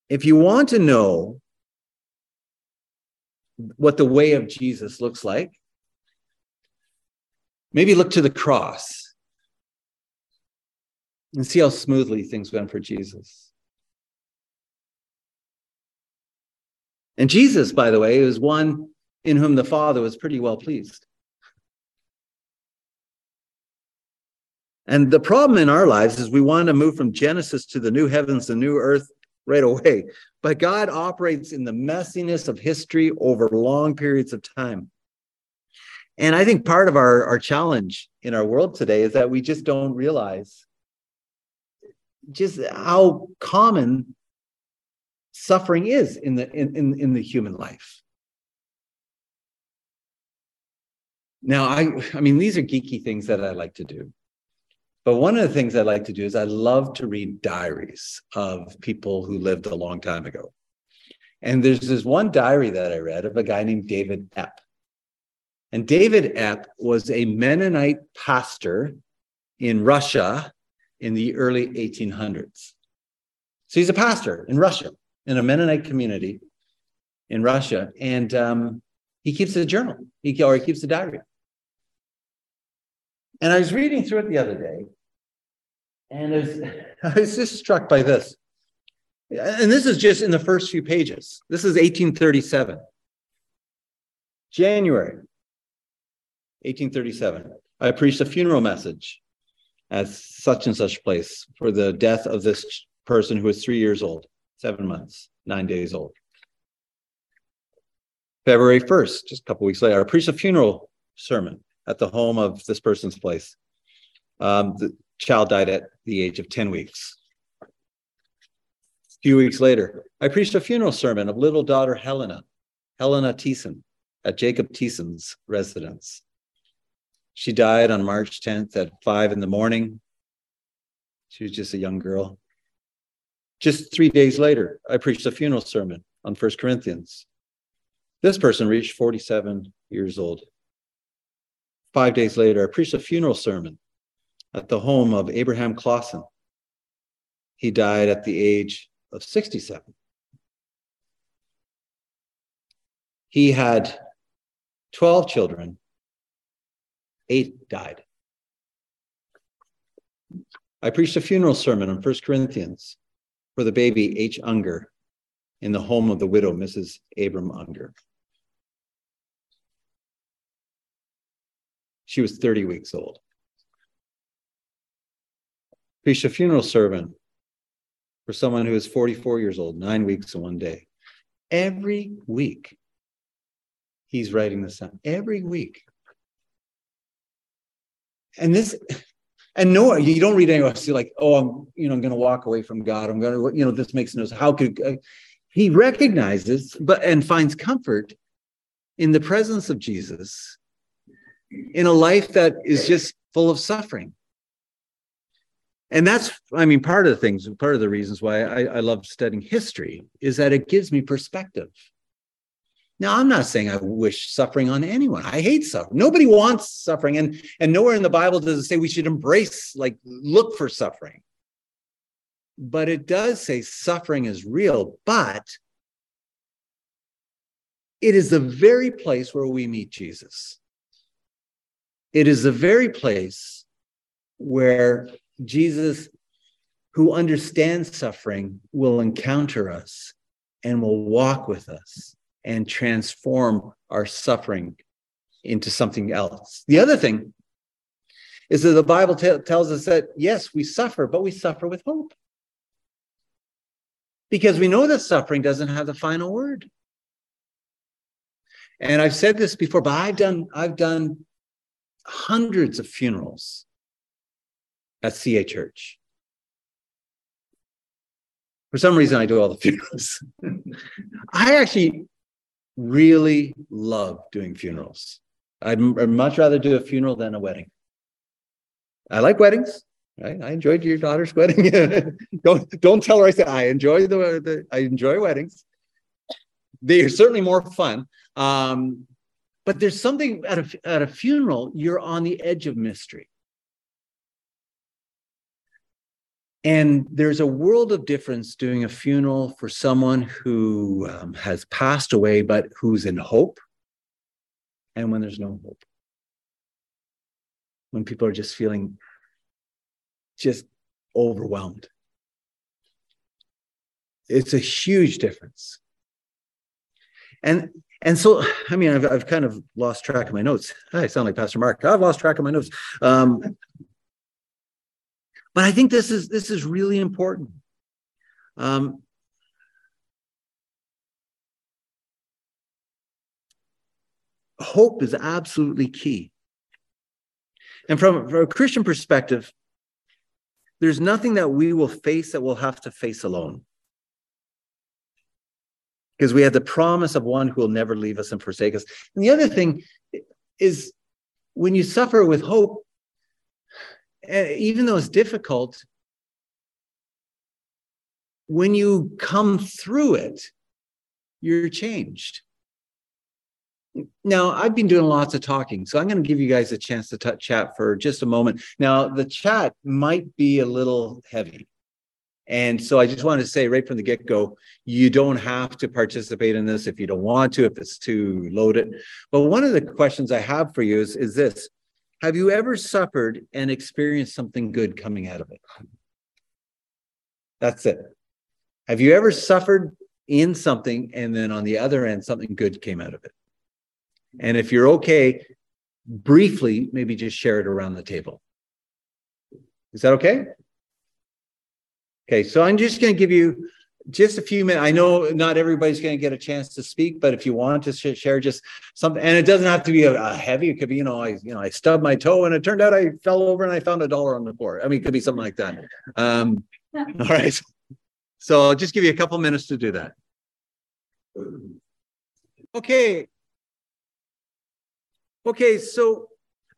If you want to know what the way of Jesus looks like, maybe look to the cross and see how smoothly things went for Jesus. And Jesus, by the way, is one in whom the Father was pretty well pleased. And the problem in our lives is we want to move from Genesis to the new heavens, the new earth right away. But God operates in the messiness of history over long periods of time. And I think part of our, our challenge in our world today is that we just don't realize just how common suffering is in the in, in, in the human life. Now, I I mean, these are geeky things that I like to do. But one of the things I like to do is I love to read diaries of people who lived a long time ago. And there's this one diary that I read of a guy named David Epp. And David Epp was a Mennonite pastor in Russia in the early 1800s. So he's a pastor in Russia in a Mennonite community in Russia, and um, he keeps a journal, he, or he keeps a diary. And I was reading through it the other day, and I was, I was just struck by this. And this is just in the first few pages. This is 1837. January 1837. I preached a funeral message at such and such place for the death of this person who was three years old seven months, nine days old. February 1st, just a couple weeks later, I preached a funeral sermon at the home of this person's place. Um, the child died at the age of 10 weeks. A few weeks later, I preached a funeral sermon of little daughter Helena, Helena Thiessen, at Jacob Thiessen's residence. She died on March 10th at five in the morning. She was just a young girl. Just three days later, I preached a funeral sermon on First Corinthians. This person reached 47 years old. Five days later, I preached a funeral sermon at the home of Abraham Clausen. He died at the age of 67. He had 12 children, eight died. I preached a funeral sermon on First Corinthians for the baby H. Unger in the home of the widow, Mrs. Abram Unger. She was 30 weeks old. Preached a funeral sermon for someone who was 44 years old, nine weeks and one day. Every week, he's writing this down. Every week. And this, and no, you don't read anywhere. See, like, oh, I'm, you know, I'm going to walk away from God. I'm going to, you know, this makes no sense. How could uh, he recognizes, but and finds comfort in the presence of Jesus in a life that is just full of suffering. And that's, I mean, part of the things, part of the reasons why I, I love studying history is that it gives me perspective. Now, I'm not saying I wish suffering on anyone. I hate suffering. Nobody wants suffering. And, and nowhere in the Bible does it say we should embrace, like, look for suffering. But it does say suffering is real, but it is the very place where we meet Jesus. It is the very place where Jesus, who understands suffering, will encounter us and will walk with us and transform our suffering into something else. The other thing is that the Bible t- tells us that yes, we suffer, but we suffer with hope. Because we know that suffering doesn't have the final word. And I've said this before, but I've done I've done hundreds of funerals at CA Church. For some reason, I do all the funerals. I actually really love doing funerals. I'd, much rather do a funeral than a wedding. I like weddings. Right? I enjoyed your daughter's wedding. don't don't tell her I said I enjoy the, the I enjoy weddings. They are certainly more fun. Um, but there's something at a at a funeral, you're on the edge of mystery. And there's a world of difference doing a funeral for someone who um, has passed away, but who's in hope, and when there's no hope. When people are just feeling just overwhelmed. It's a huge difference. And and so, I mean, I've, I've kind of lost track of my notes. I sound like Pastor Mark. I've lost track of my notes. Um, but I think this is this is really important. Um, hope is absolutely key. And from, from a Christian perspective, there's nothing that we will face that we'll have to face alone. Because we have the promise of one who will never leave us and forsake us. And the other thing is when you suffer with hope, Eh, even though it's difficult, when you come through it, you're changed. Now, I've been doing lots of talking, so I'm going to give you guys a chance to t- chat for just a moment. Now, the chat might be a little heavy. And so I just want to say right from the get go, you don't have to participate in this if you don't want to, if it's too loaded. But one of the questions I have for you is, is this Have you ever suffered and experienced something good coming out of it? That's it. Have you ever suffered in something and then on the other end, something good came out of it? And if you're okay, briefly, maybe just share it around the table. Is that okay? Okay, so I'm just going to give you just a few minutes. I know not everybody's going to get a chance to speak, but if you want to share just something, and it doesn't have to be a, a, heavy. It could be, you know, I you know I stubbed my toe and it turned out I fell over and I found a dollar on the floor. I mean, it could be something like that. Um, all right. So I'll just give you a couple minutes to do that. Okay, Okay, so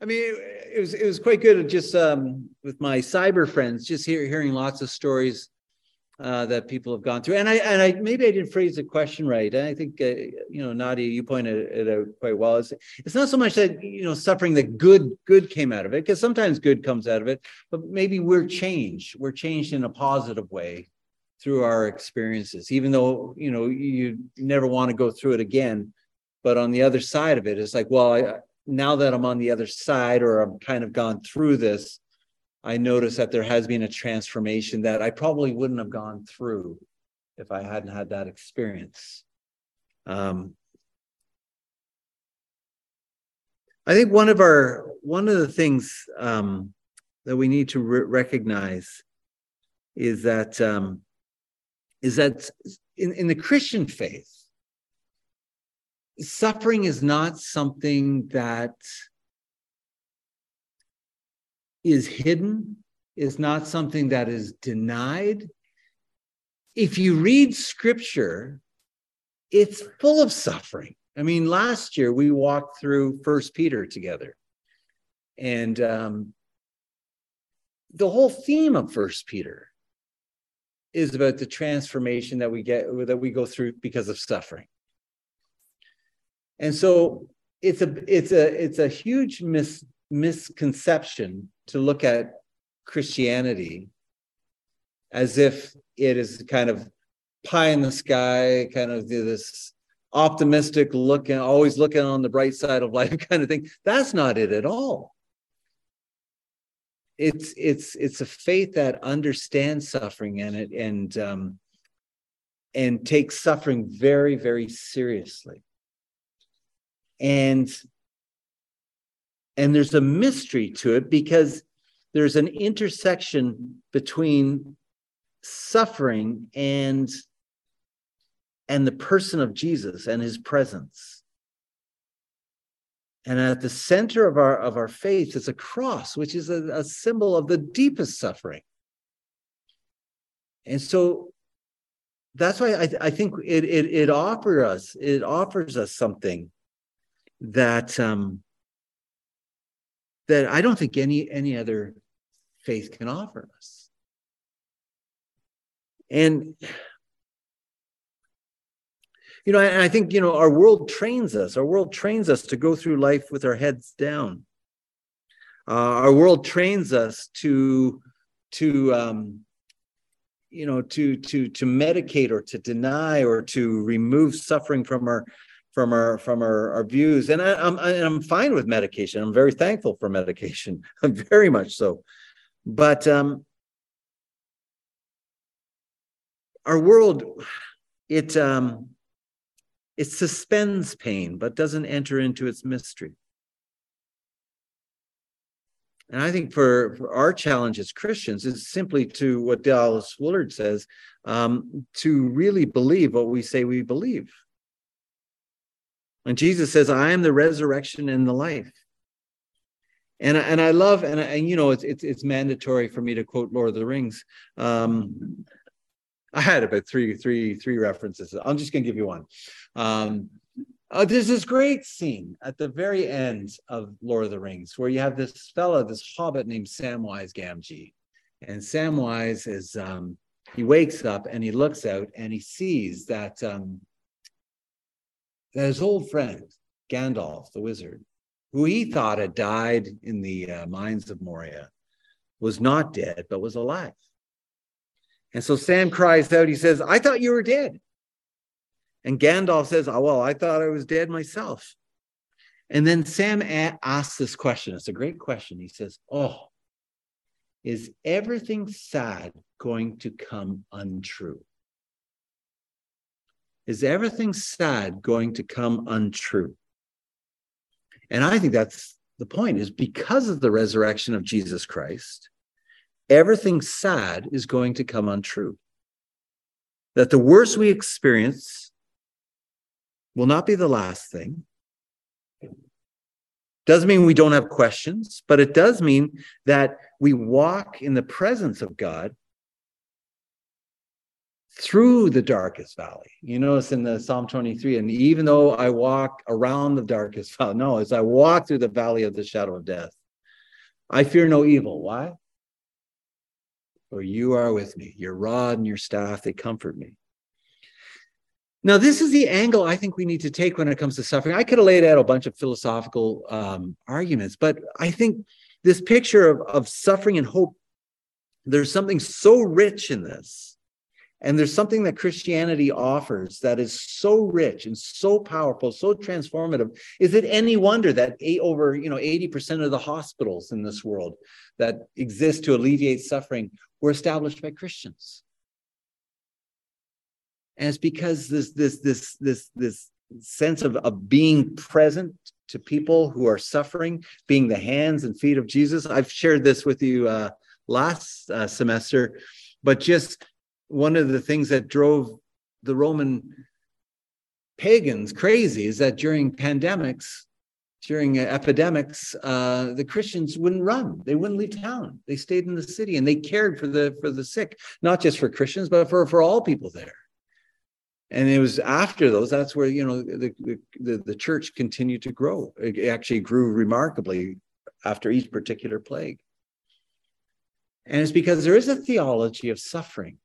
I mean, it, it was it was quite good. Just um, with my cyber friends, just hear, hearing lots of stories uh, that people have gone through. And I and I maybe I didn't phrase the question right. And I think uh, you know, Nadia, you pointed it out quite well. It's it's not so much that you know suffering that good good came out of it, because sometimes good comes out of it, but maybe we're changed. We're changed in a positive way through our experiences, even though you know you never want to go through it again. But on the other side of it, it's like, well, I, now that I'm on the other side or I'm kind of gone through this, I notice that there has been a transformation that I probably wouldn't have gone through if I hadn't had that experience. Um, I think one of our one of the things um, that we need to re- recognize is that um, is that in, in the Christian faith, suffering is not something that is hidden, is not something that is denied. If you read scripture, it's full of suffering. I mean, last year we walked through First Peter together, and um, the whole theme of First Peter is about the transformation that we get that we go through because of suffering. And so it's a it's a it's a huge mis, misconception to look at Christianity as if it is kind of pie in the sky, kind of this optimistic looking, always looking on the bright side of life kind of thing. That's not it at all. It's it's it's a faith that understands suffering and it and um, and takes suffering very very seriously. And and there's a mystery to it because there's an intersection between suffering and and the person of Jesus and his presence. And at the center of our of our faith is a cross, which is a, a symbol of the deepest suffering. And so that's why I, I think it, it it offers us it offers us something that um that I don't think any any other faith can offer us. And you know, and I think, you know, our world trains us. Our world trains us to go through life with our heads down. Uh, our world trains us to, to, um, you know, to to to medicate or to deny or to remove suffering from our from our from our, our views. And I, I'm I'm fine with medication. I'm very thankful for medication. I'm very much so. But um, our world, it um, it suspends pain, but doesn't enter into its mystery. And I think for, for our challenge as Christians is simply to what Dallas Willard says, um, to really believe what we say we believe. And Jesus says, I am the resurrection and the life. And, and I love, and, and you know, it's, it's, it's mandatory for me to quote Lord of the Rings. Um, I had about three, three, three references. I'm just going to give you one. Um, uh, there's this great scene at the very end of Lord of the Rings where you have this fella, this hobbit named Samwise Gamgee. And Samwise is, um, he wakes up and he looks out and he sees that, um, that his old friend, Gandalf the wizard, who he thought had died in the uh, mines of Moria, was not dead, but was alive. And so Sam cries out, he says, I thought you were dead. And Gandalf says, Oh, well, I thought I was dead myself. And then Sam a- asks this question. It's a great question. He says, Oh, is everything sad going to come untrue? Is everything sad going to come untrue? And I think that's the point is because of the resurrection of Jesus Christ, everything sad is going to come untrue. That the worst we experience will not be the last thing. Doesn't mean we don't have questions, but it does mean that we walk in the presence of God through the darkest valley. You notice in the Psalm 23, and even though I walk around the darkest valley, no, as I walk through the valley of the shadow of death, I fear no evil. Why? For you are with me. Your rod and your staff, they comfort me. Now, this is the angle I think we need to take when it comes to suffering. I could have laid out a bunch of philosophical um, arguments, but I think this picture of, of suffering and hope, there's something so rich in this and there's something that Christianity offers that is so rich and so powerful, so transformative. Is it any wonder that eight, over you know 80% of the hospitals in this world that exist to alleviate suffering were established by Christians? And it's because this this this this this sense of, of being present to people who are suffering, being the hands and feet of Jesus. I've shared this with you uh, last uh, semester, but just one of the things that drove the Roman pagans crazy is that during pandemics, during epidemics, uh, the Christians wouldn't run; they wouldn't leave town. They stayed in the city and they cared for the for the sick, not just for Christians, but for for all people there. And it was after those that's where you know the the, the church continued to grow. It actually grew remarkably after each particular plague. And it's because there is a theology of suffering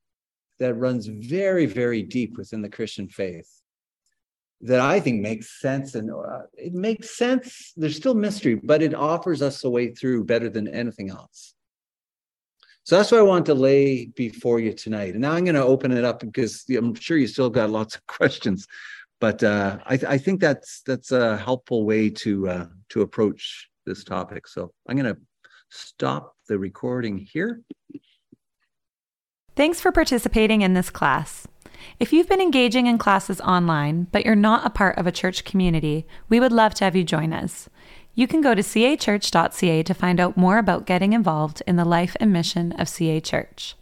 that runs very, very deep within the Christian faith that I think makes sense. And uh, it makes sense. There's still mystery, but it offers us a way through better than anything else. So that's what I want to lay before you tonight. And now I'm going to open it up because I'm sure you still got lots of questions. but uh, I, I think that's that's a helpful way to uh, to approach this topic. So I'm going to stop the recording here. Thanks for participating in this class. If you've been engaging in classes online, but you're not a part of a church community, we would love to have you join us. You can go to cachurch.ca to find out more about getting involved in the life and mission of CA Church.